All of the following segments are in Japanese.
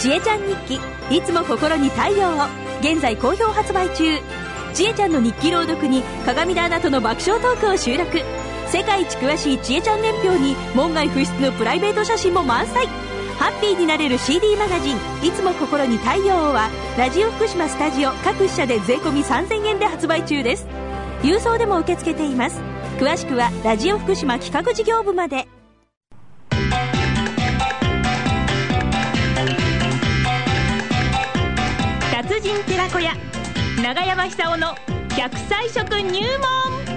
ちえちゃん日記いつも心に太陽を。現在好評発売中。ちえちゃんの日記朗読に鏡田アナとの爆笑トークを収録。世界一詳しいちえちゃん年表に門外不出のプライベート写真も満載。ハッピーになれる CD マガジン「いつも心に太陽を」はラジオ福島スタジオ各社で税込3000円で発売中です。郵送でも受け付けています。詳しくはラジオ福島企画事業部まで。達人寺子屋長山久夫の100歳食入門。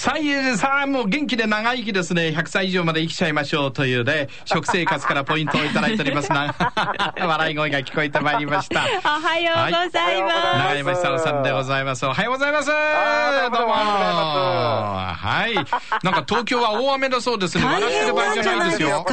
さあ、さあ、もう元気で長生きですね。100歳以上まで生きちゃいましょうというね、食生活からポイントをいただいておりますな。笑い声が聞こえてまいりました。おはようございます。はい、長山久夫さんでございます。おはようございます。どうも。はい。なんか東京は大雨だそうですね。笑ってる場合じゃないですよ。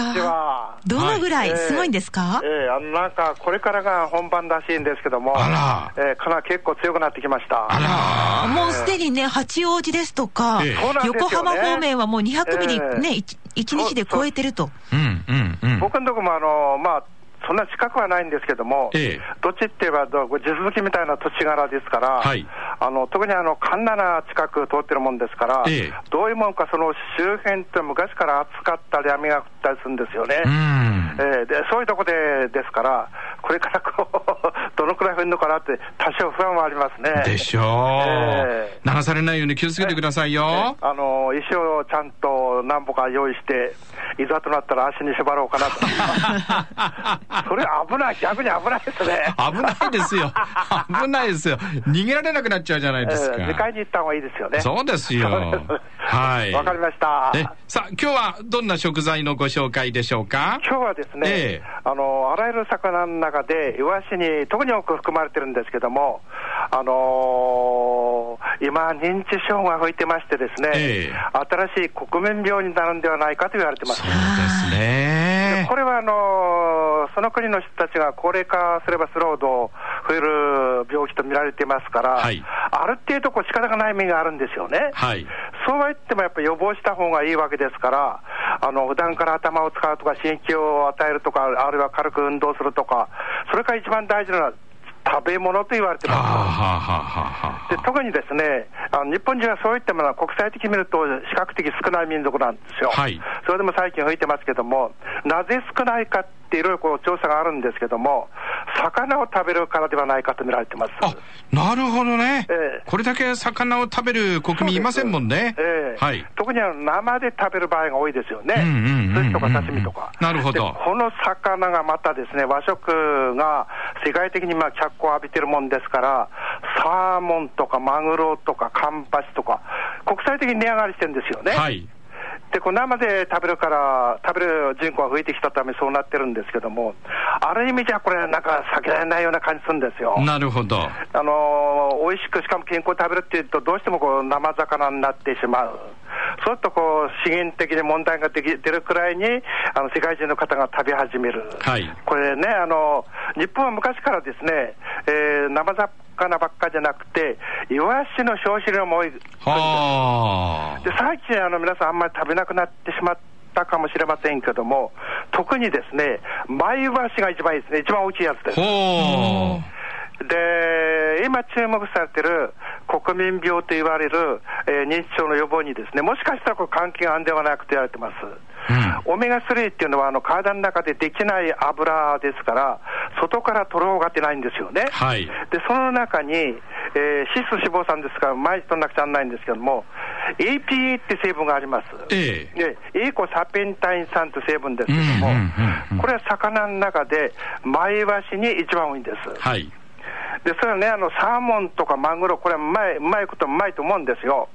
どのぐらいすごいんですか？ええ、あの、なんか、これからが本番らしいんですけども。あら。えかなり結構強くなってきました。あら。もうすでにね、八王子ですとか、横浜方面はもう200ミリね、1日で超えてると。うんうんうん。僕のとこもあの、まあ、そんな近くはないんですけども、ええ、どっちって言えば、地続きみたいな土地柄ですから、はい、あの特にあの神奈近く通ってるもんですから、え、どういうもんか、その周辺って昔から暑かったり、雨が降ったりするんですよね。えー、でそういうとこでですから、これからこうどのくらい降るのかなって、多少不安はありますね。でしょう、えー、流されないように気をつけてくださいよ。あの石をちゃんと何歩か用意して、いざとなったら足に縛ろうかなと。それ危ない、逆に危ないですね。危ないですよ。危ないですよ。逃げられなくなっちゃうじゃないですか。えー、2階に行った方がいいですよね。そうですよ。はい。わかりました。さあ、今日はどんな食材のご紹介でしょうか？今日はですね、えー、あの、あらゆる魚の中で、イワシに特に多く含まれてるんですけども、あのー、今、認知症が吹いてましてですね、えー、新しい国民病になるんではないかと言われてます。そうですね。これはあのー、その国の人たちが高齢化すればするほど増える病気と見られていますから、はい、ある程度こう仕方がない面があるんですよね。はい、そうは言ってもやっぱり予防した方がいいわけですから、あの普段から頭を使うとか、刺激を与えるとか、あるいは軽く運動するとか、それが一番大事なのは食べ物と言われてます。で特にですねあの日本人はそういったものは国際的に見ると比較的少ない民族なんですよ、はい、それでも最近吹いてますけどもなぜ少ないかっていろいろこう調査があるんですけども魚を食べるからではないかと見られてます。あなるほどね、えー、これだけ魚を食べる国民いませんもんね、えー、はい、特にあの生で食べる場合が多いですよね、寿司とか刺身とか。なるほど。この魚がまたですね和食が世界的にまあ脚光を浴びてるもんですから、サーモンとかマグロとかカンパチとか、国際的に値上がりしてるんですよね。はい。で、こう生で食べるから、食べる人口が増えてきたためそうなってるんですけども、ある意味じゃこれ、なんか避けられないような感じするんですよ。なるほど。あの美味しく、しかも健康に食べるっていうと、どうしてもこう生魚になってしまう。そうするとこう資源的に問題ができ出るくらいにあの世界中の方が食べ始める、はい、これねあの、日本は昔からですね、えー、生魚ばっかじゃなくて、イワシの消費量も多いで最近あの、皆さん、あんまり食べなくなってしまったかもしれませんけども、特にですね、マイワシが一番いいですね、一番大きいやつです。で、今注目されてる国民病と言われる、えー、認知症の予防にですね、もしかしたらこれ関係があるんではなくて言われてます。うん、オメガ3っていうのはあの体の中でできない油ですから、外から取ろうがってないんですよね。はい、で、その中に、えー、脂質脂肪酸ですから、毎日取らなくちゃならないんですけども、APA って成分があります。ええ、で、エーコサペンタイン酸って成分ですけども、これは魚の中で、マイワシに一番多いんです。はい。で、それはね、あの、サーモンとかマグロ、これはうまい、うまいことうまいと思うんですよ。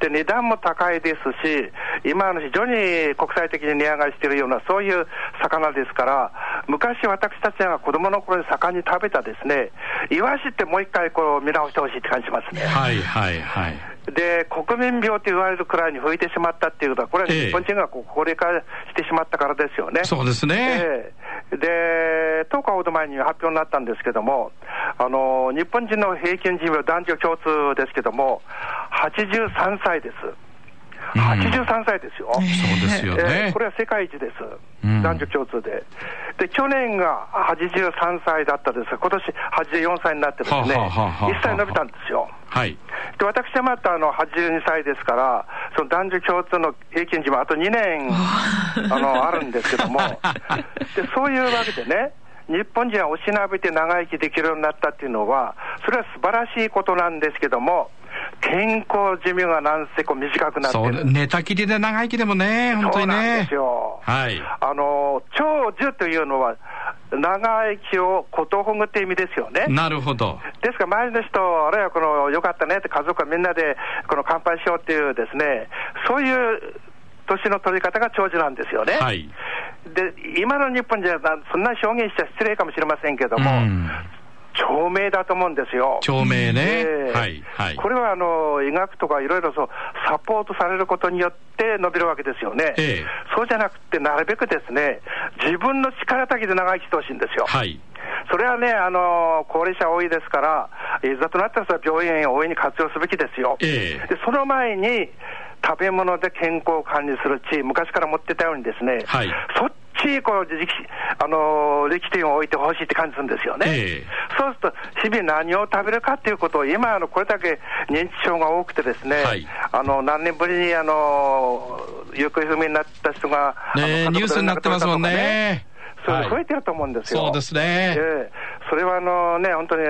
で、値段も高いですし、今、非常に国際的に値上がりしているような、そういう魚ですから、昔私たちが子供の頃に盛んに食べたですね、イワシってもう一回こう見直してほしいって感じしますね。はいはいはい。で、国民病と言われるくらいに吹いてしまったっていうことは、これは日本人がこう高齢化してしまったからですよね。そうですね。えー、で、10日ほど前に発表になったんですけども、あの日本人の平均寿命、男女共通ですけども、83歳です。83歳ですよ。そうですよえーねこ。れは世界一です、うん男女共通で。で、去年が83歳だったですが、今年84歳になってですね、はあはあはあはあ1歳伸びたんですよ。はい。で私はまたあの82歳ですから、その男女共通の平均値もあと2年あのあるんですけども、でそういうわけでね、日本人はおしなべて長生きできるようになったっていうのは、それは素晴らしいことなんですけども、健康寿命がなんせこう短くなってる。寝たきりで長生きでもね、本当にねそうなんです。よ。はい。あの長寿というのは、長生きをことほぐって意味ですよね。なるほど。ですから、周りの人、あるいはこのよかったねって、家族はみんなでこの乾杯しようっていうですね、そういう年の取り方が長寿なんですよね。はい。で、今の日本じゃ、なそんな表現しちゃ失礼かもしれませんけども、うん長命だと思うんですよ。長命ねえ。えはい。はい。これはあの医学とかいろいろそうサポートされることによって伸びるわけですよね、ええそうじゃなくて、なるべくですね自分の力だけで長生きしてほしいんですよ。はい。それはね、あの高齢者多いですから、いざとなったら病院を大いに活用すべきですよ。ええでその前に食べ物で健康を管理する地位、昔から持ってたようにですね、はいそっちにこう力あの力点を置いてほしいって感じするんですよね。ええ。そうすると、日々何を食べるかっていうことを、今、あのこれだけ認知症が多くてですね、はい。あの何年ぶりにあの行方不明になった人が、ねニュースになってますもんね。そうい。うのはい増えてると思うんですよ。そうですね。ええ。それはあのね、本当に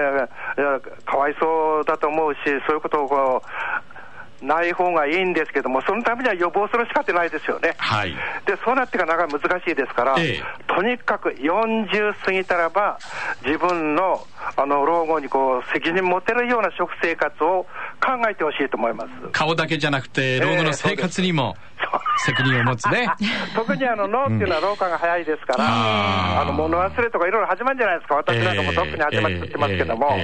かわいそうだと思うし、そういうことをこうない方がいいんですけども、そのためには予防するしかないですよね。はい。でそうなってからなかなか難しいですから、ええとにかく40過ぎたらば、自分のあの老後にこう責任持てるような食生活を考えてほしいと思います。顔だけじゃなくて、老後の生活にも責任を持つね。特にあの脳っていうのは老化が早いですから、あの物忘れとかいろいろ始まるんじゃないですか、私なんかも特に始まって言ってますけども、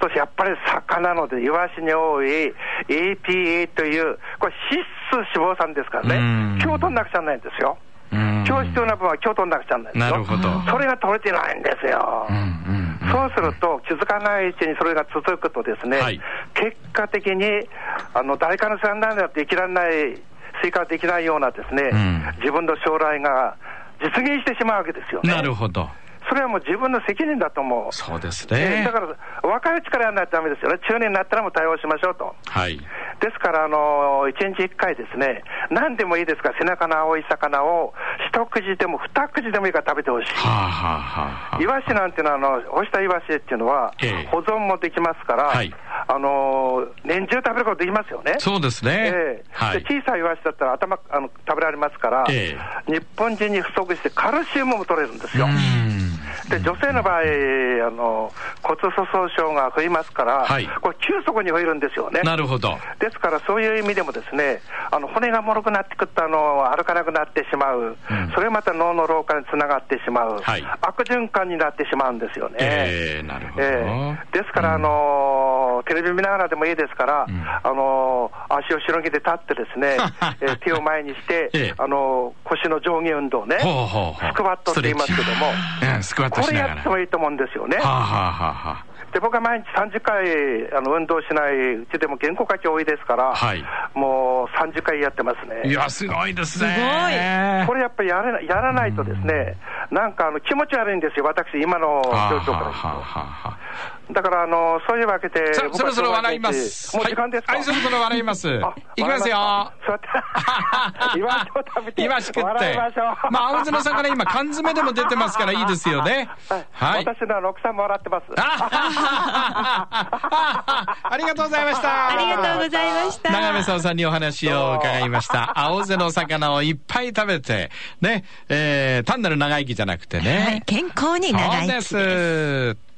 そしてやっぱり魚ので、イワシに多い APA という、これ、脂質脂肪酸ですからうん。ね、今日取んなくちゃならないんですよ。うん。今日必要な分は今日取んなくちゃならないんですよ。なるほど。それが取れてないんですよ。うんうんうん。そうすると、気づかないうちにそれが続くとですね、はい。結果的に、あの、誰かの世話にならないと生きられない、生活できないようなですね、うん自分の将来が実現してしまうわけですよね。なるほど。それはもう自分の責任だと思う。そうですえーねだ。から、若いうちからやらないとダメですよね。中年になったらもう対応しましょうと。はい。ですから、あの一日一回ですね、何でもいいですから、背中の青い魚を一口でも二口でもいいから食べてほしい。はあはあはあはイワシなんていうのは、あの干したイワシっていうのはええ、保存もできますから、はいあの年中食べることできますよね。あ。そうですねええ。はい。で小さいイワシだったら頭あの食べられますから、え日本人に不足してカルシウムも取れるんですよ。うん。で女性の場合あの、骨粗鬆症が増えますから、はい。これ、急速に増えるんですよね。なるほど。ですから、そういう意味でもですね、あの骨が脆くなってくるとあの、歩かなくなってしまう、うん。それまた脳の老化につながってしまう、はい。悪循環になってしまうんですよね。ええなるほど。ええですから、あのテレビ見ながらでもいいですから、ん。あの足を広げて立ってですね、えー手を前にして、ええ。あの腰の上下運動ね、ほうほうほう。スクワットって言いますけども、うんスクワットこれしながら。やってもいいと思うんですよね。はあはあはあはあ。で僕は毎日30回あの運動しないうちでも原稿書き多いですから、はいもう30回やってますね。いや、すごいですね。すこれやっぱりややらないとですね、なんかあの気持ち悪いんですよ、私、今の状況からはあはあはあはあ言うと。だからあの、そういうわけで、そろそろ笑います。もう時間ですか、はい、はいそろそろ笑います。あいきますよ。そうやって、イワシを食べて、イワシ食って。笑いましょう。まあ、青園さんから今、缶詰でも出てますからいいですよね。はい。私の奥さんも笑ってます。あ ありがとうございました。ありがとうございました。長目さんにお話を伺いました。青背の魚をいっぱい食べて、ね、えー、単なる長生きじゃなくてね。はい、健康に長生きそうです。